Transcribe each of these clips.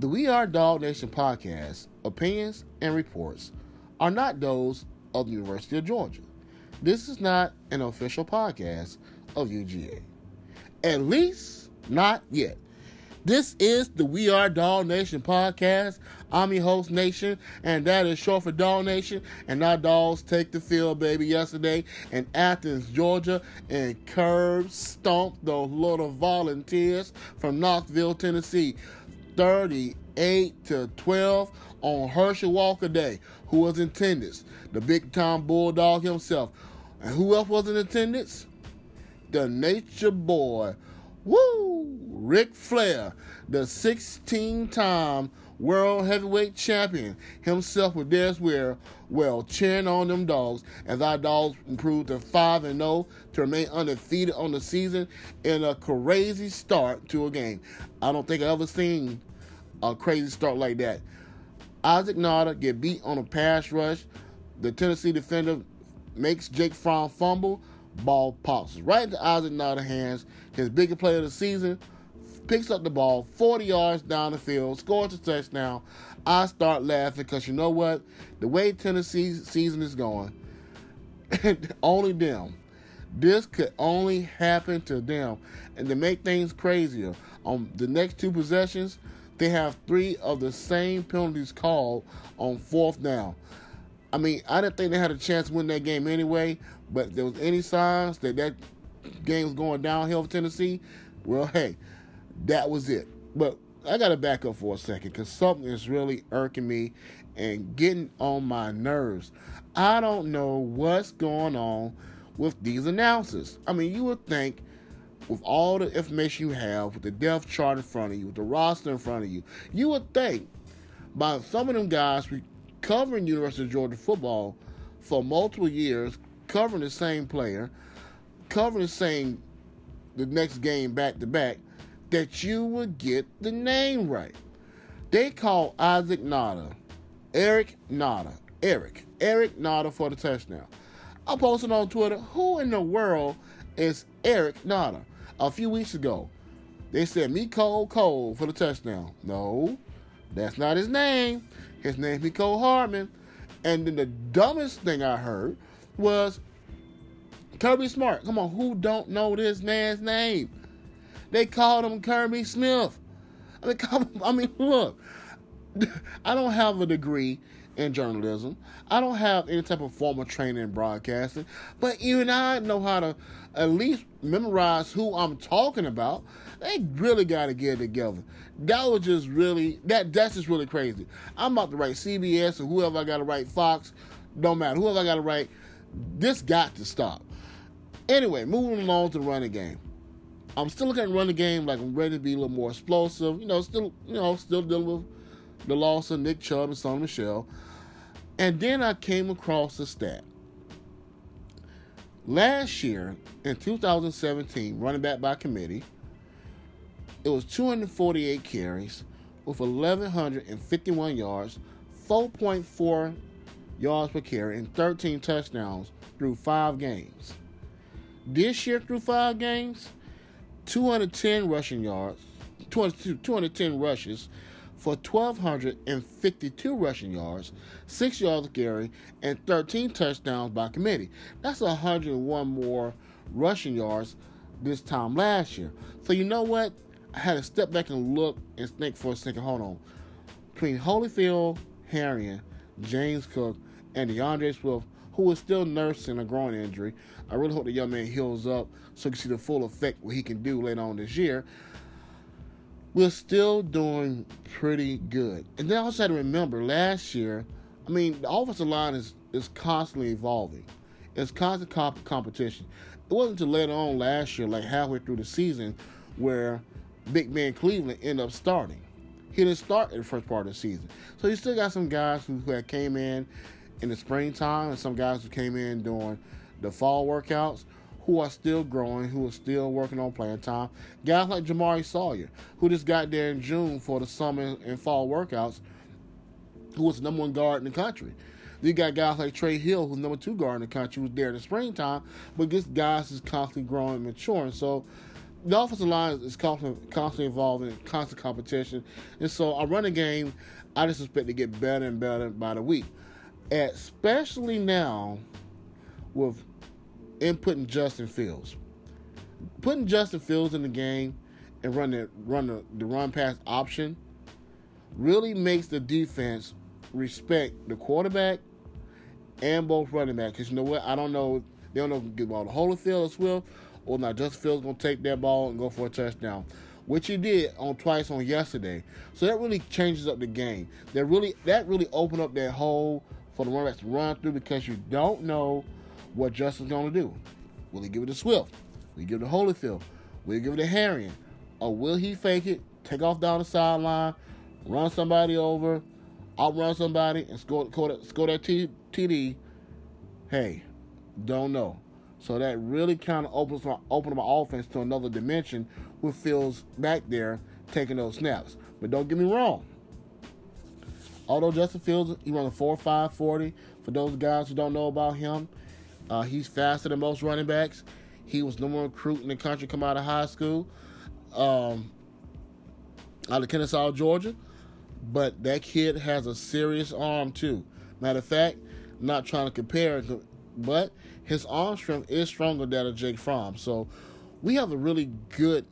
The We Are Dog Nation podcast opinions and reports are not those of the University of Georgia. This is not an official podcast of UGA. At least not yet. This is the We Are Dog Nation podcast. I'm your host, Nation, and that is short for Dog Nation. And our dogs take the field, baby, yesterday in Athens, Georgia, and curb stomped those little volunteers from Knoxville, Tennessee. 38 to 12 on Herschel Walker Day, who was in attendance. The big time bulldog himself. And who else was in attendance? The Nature Boy. Woo! Ric Flair, the 16 time world heavyweight champion, himself with there where, well, cheering on them dogs as our dogs improved to 5 and 0 to remain undefeated on the season in a crazy start to a game. I don't think I've ever seen a crazy start like that. Isaac Nauta get beat on a pass rush. The Tennessee defender makes Jake Fromm fumble. Ball pops right into Isaac Nauta's hands. His biggest play of the season picks up the ball 40 yards down the field, scores a touchdown. I start laughing because you know what? The way Tennessee's season is going, only them. This could only happen to them. And to make things crazier, on the next two possessions, they have three of the same penalties called on fourth down. I mean, I didn't think they had a chance to win that game anyway, but there was any signs that that game was going downhill for Tennessee, well, hey, that was it. But I got to back up for a second because something is really irking me and getting on my nerves. I don't know what's going on with these announcers. I mean, you would think with all the information you have, with the depth chart in front of you, with the roster in front of you, you would think by some of them guys covering University of Georgia football for multiple years, covering the same player, covering the same the next game back to back, that you would get the name right. They call Isaac Nauta, Eric Nauta, Eric, Eric Nauta for the touchdown. I posted on Twitter, who in the world is Eric Nauta? A few weeks ago, they said Mecole Cole for the touchdown. No, that's not his name. His name's Mecole Hardman. And then the dumbest thing I heard was Kirby Smart. Come on, who don't know this man's name? They called him Kirby Smith. I mean, look, I don't have a degree in journalism. I don't have any type of formal training in broadcasting, but even I know how to at least memorize who I'm talking about. They really got to get together. That was just really that. That's just really crazy. I'm about to write CBS or whoever I got to write Fox. Don't matter whoever I got to write. This got to stop. Anyway, moving along to the running game. I'm still looking at running game like I'm ready to be a little more explosive. You know, still you know still dealing with the loss of Nick Chubb and Sony Michel. And then I came across a stat. Last year, in 2017, running back by committee, it was 248 carries with 1,151 yards, 4.4 yards per carry, and 13 touchdowns through five games. This year, through five games, 210 rushing yards, 210 rushes, for 1,252 rushing yards, 6 yards of carry, and 13 touchdowns by committee. That's 101 more rushing yards this time last year. So you know what? I had to step back and look and think for a second. Hold on. Between Holyfield, Herrien, James Cook, and D'Andre Swift, who is still nursing a groin injury. I really hope the young man heals up so you can see the full effect what he can do later on this year we're still doing pretty good. And then I also had to remember last year, I mean, the offensive line is, is constantly evolving. It's constant comp- competition. It wasn't until later on last year, like halfway through the season, where Big Man Cleveland ended up starting. He didn't start in the first part of the season. So you still got some guys who, who had came in in the springtime and some guys who came in during the fall workouts who are still growing, who are still working on playing time. Guys like Jamaree Salyer, who just got there in June for the summer and fall workouts, who was the number one guard in the country. You got guys like Trey Hill, who's number two guard in the country, who's there in the springtime, but this guys is constantly growing and maturing. So the offensive line is constantly, constantly evolving, constant competition, and so our running game, I just expect to get better and better by the week, especially now with inputting Justin Fields, putting Justin Fields in the game and run the run the, the run pass option really makes the defense respect the quarterback and both running back. Because you know what? I don't know. They don't know if can get the ball to Holyfield as well, or not. Justin Fields going to take that ball and go for a touchdown, which he did on twice on yesterday. So that really changes up the game. That really that really opened up that hole for the running backs to run through because you don't know what Justin's going to do. Will he give it to Swift? Will he give it to Holyfield? Will he give it to Herrien? Or will he fake it, take off down the sideline, run somebody over, outrun somebody, and score, score that, T, TD? Hey, don't know. So that really kind of opens my my offense to another dimension with Fields back there taking those snaps. But don't get me wrong. Although Justin Fields, he runs a 4.5 40. For those guys who don't know about him, uh, he's faster than most running backs. He was number one recruit in the country come out of high school, um, out of Kennesaw, Georgia. But that kid has a serious arm too. Matter of fact, not trying to compare, but his arm strength is stronger than that of Jake Fromm. So we have a really good,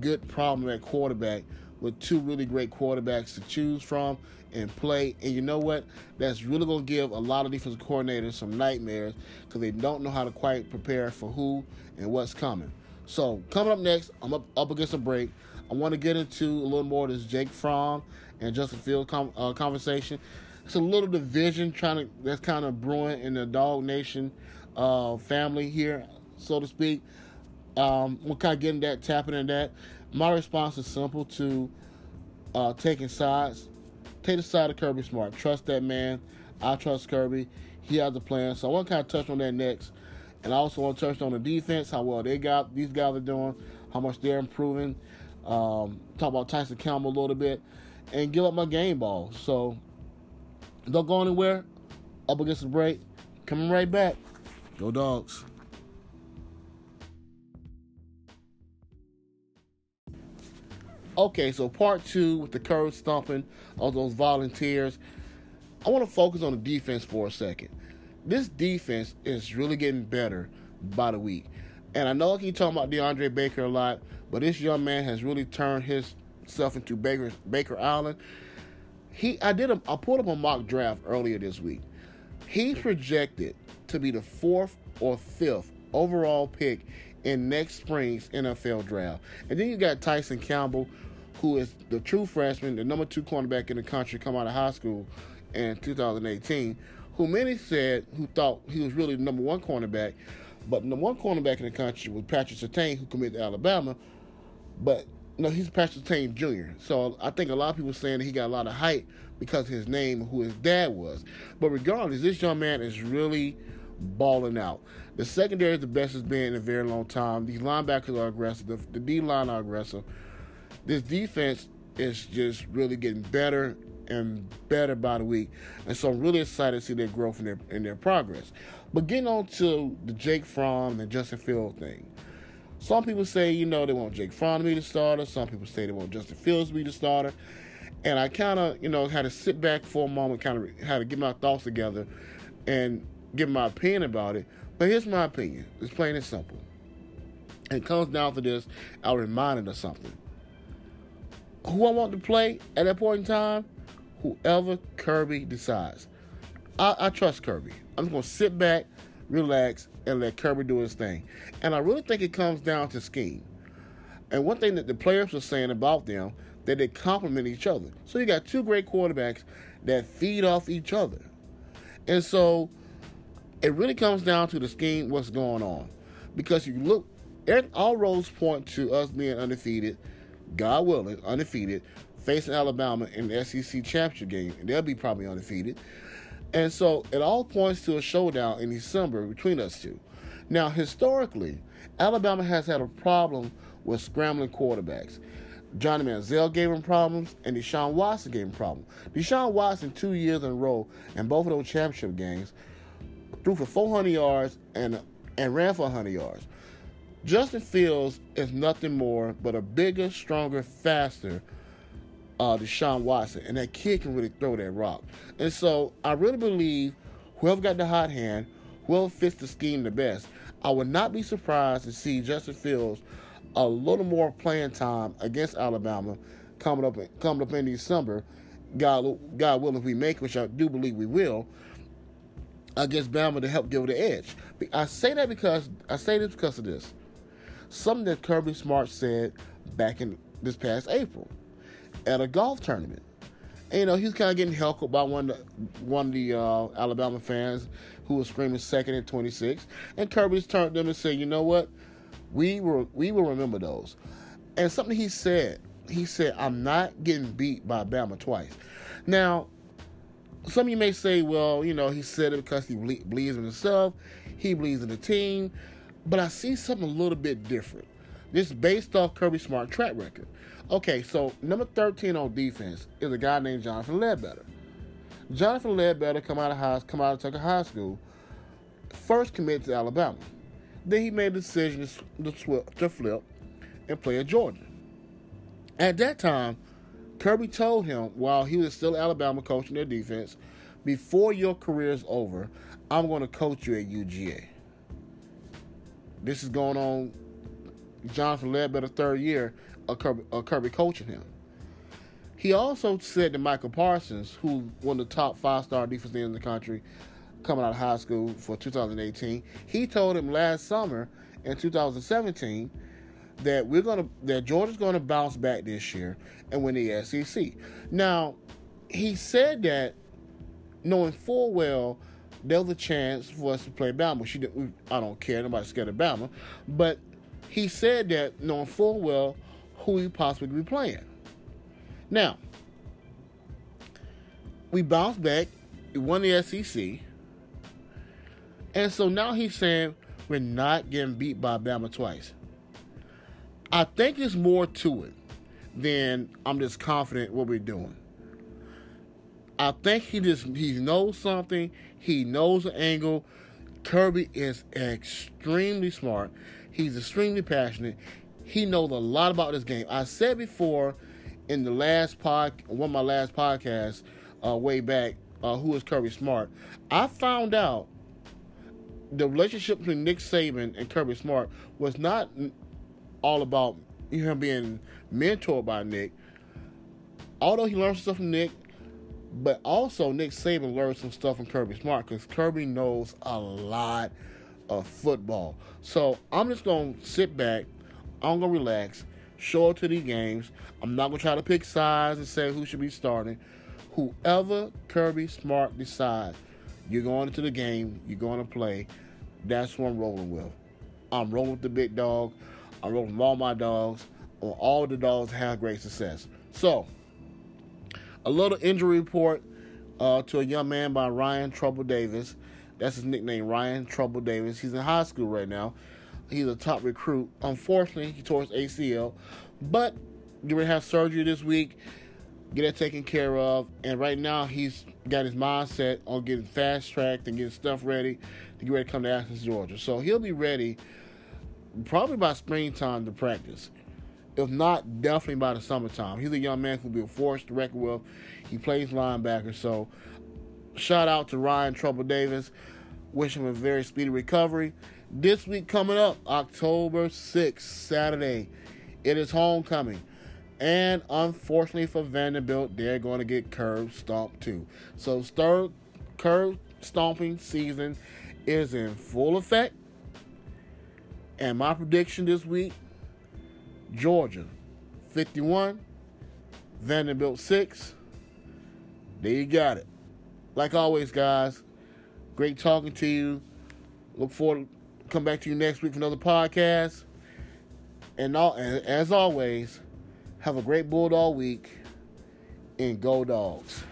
good problem at quarterback with two really great quarterbacks to choose from and play. And you know what? That's really going to give a lot of defensive coordinators some nightmares because they don't know how to quite prepare for who and what's coming. So coming up next, I'm up, up against a break. I want to get into a little more of this Jake Fromm and Justin Field com- uh, conversation. It's a little division trying to that's kind of brewing in the Dog Nation uh, family here, so to speak. Um, we're kind of getting that, tapping in that. My response is simple to uh, taking sides. Take the side of Kirby Smart. Trust that man. I trust Kirby. He has a plan. So I want to kind of touch on that next. And I also want to touch on the defense, how well they got these guys are doing, how much they're improving. Um, talk about Tyson Campbell a little bit, and give up my game ball. So don't go anywhere. Up against the break. Coming right back. Go dogs. Okay, so part two with the curb stomping of those volunteers. I want to focus on the defense for a second. This defense is really getting better by the week. And I know I keep talking about DeAndre Baker a lot, but this young man has really turned himself into Baker Baker Allen. He I did a I pulled up a mock draft earlier this week. He's projected to be the fourth or fifth overall pick in next spring's NFL draft. And then you got Tyson Campbell, who is the true freshman, the number two cornerback in the country, come out of high school in 2018, who many said who thought he was really the number one cornerback, but the number one cornerback in the country was Patrick Surtain, who committed to Alabama. But no, he's Patrick Surtain Jr. So I think a lot of people saying he got a lot of hype because of his name, who his dad was. But regardless, this young man is really balling out. The secondary is the best it's been in a very long time. These linebackers are aggressive. The, the D line are aggressive. This defense is just really getting better and better by the week, and so I'm really excited to see their growth and their and their progress. But getting on to the Jake Fromm and Justin Fields thing. Some people say, you know, they want Jake Fromm to be the starter. Some people say they want Justin Fields to be the starter. And I kind of, you know, had to sit back for a moment, kind of had to get my thoughts together and give my opinion about it. But here's my opinion. It's plain and simple. It comes down to this. I'll remind it of something. Who I want to play at that point in time, whoever Kirby decides. I, I trust Kirby. I'm just going to sit back, relax, and let Kirby do his thing. And I really think it comes down to scheme. And one thing that the players were saying about them, that they complement each other. So you got two great quarterbacks that feed off each other. And so it really comes down to the scheme, what's going on. Because you look, all roads point to us being undefeated, God willing, undefeated, facing Alabama in the SEC championship game. And they'll be probably undefeated. And so it all points to a showdown in December between us two. Now, historically, Alabama has had a problem with scrambling quarterbacks. Johnny Manziel gave him problems, and Deshaun Watson gave him problems. Deshaun Watson, two years in a row, in both of those championship games, threw for 400 yards and and ran for 100 yards. Justin Fields is nothing more but a bigger, stronger, faster uh, Deshaun Watson, and that kid can really throw that rock. And so I really believe whoever got the hot hand, whoever fits the scheme the best, I would not be surprised to see Justin Fields a little more playing time against Alabama coming up coming up in December. God, God willing, we make, which I do believe we will, against Bama to help give it the edge. I say that because I say this because of this. Something that Kirby Smart said back in this past April at a golf tournament. And, you know, he was kind of getting heckled by one of the, one of the uh, Alabama fans who was screaming second and 26. And Kirby turned to them and said, you know what? We were we will remember those. And something he said, he said, I'm not getting beat by Bama twice. Now, some of you may say, well, you know, he said it because he believes in himself, he believes in the team, but I see something a little bit different. This is based off Kirby Smart track record. Okay, so number 13 on defense is a guy named Jonathan Ledbetter. Jonathan Ledbetter come out of high, come out of Tucker High School, first committed to Alabama. Then he made the decision to, to flip and play at Georgia. At that time, Kirby told him while he was still Alabama coaching their defense, before your career is over, I'm going to coach you at UGA. This is going on Jonathan Ledbetter third year of Kirby, of Kirby coaching him. He also said to Micah Parsons, who of the top five star defensive in the country, coming out of high school for 2018, he told him last summer in 2017 that we're gonna that Georgia's gonna bounce back this year and win the SEC. Now, he said that knowing full well there was a chance for us to play Bama. She didn't, I don't care, nobody's scared of Bama. But he said that knowing full well who he possibly could be playing. Now, we bounced back, we won the SEC, and so now he's saying we're not getting beat by Bama twice. I think there's more to it than I'm just confident what we're doing. I think he just he knows something. He knows the angle. Kirby is extremely smart. He's extremely passionate. He knows a lot about this game. I said before in the last pod, one of my last podcasts, uh, way back, uh, who is Kirby Smart. I found out the relationship between Nick Saban and Kirby Smart was not all about him being mentored by Nick. Although he learned stuff from Nick, but also Nick Saban learned some stuff from Kirby Smart because Kirby knows a lot of football. So I'm just gonna sit back. I'm gonna relax, show up to these games. I'm not gonna try to pick sides and say who should be starting. Whoever Kirby Smart decides, you're going into the game, you're going to play. That's what I'm rolling with. I'm rolling with the big dog. I'm rolling with all my dogs. All the dogs have great success. So, a little injury report uh, to a young man by Rian Trouble Davis. That's his nickname, Rian Trouble Davis. He's in high school right now. He's a top recruit. Unfortunately, he tore his ACL, but you're gonna have surgery this week. Get it taken care of, and right now he's got his mindset on getting fast tracked and getting stuff ready to get ready to come to Athens, Georgia. So he'll be ready probably by springtime to practice. If not, definitely by the summertime. He's a young man who'll be a force to reckon with. He plays linebacker, so shout out to Rian Trouble Davis. Wish him a very speedy recovery. This week coming up, October 6th, Saturday, it is homecoming. And unfortunately for Vanderbilt, they're going to get curb stomped too. So, third curb stomping season is in full effect. And my prediction this week Georgia 51, Vanderbilt 6. There you got it. Like always, guys, great talking to you. Look forward to come back to you next week for another podcast. And all, as always, have a great Bulldog week and go dogs.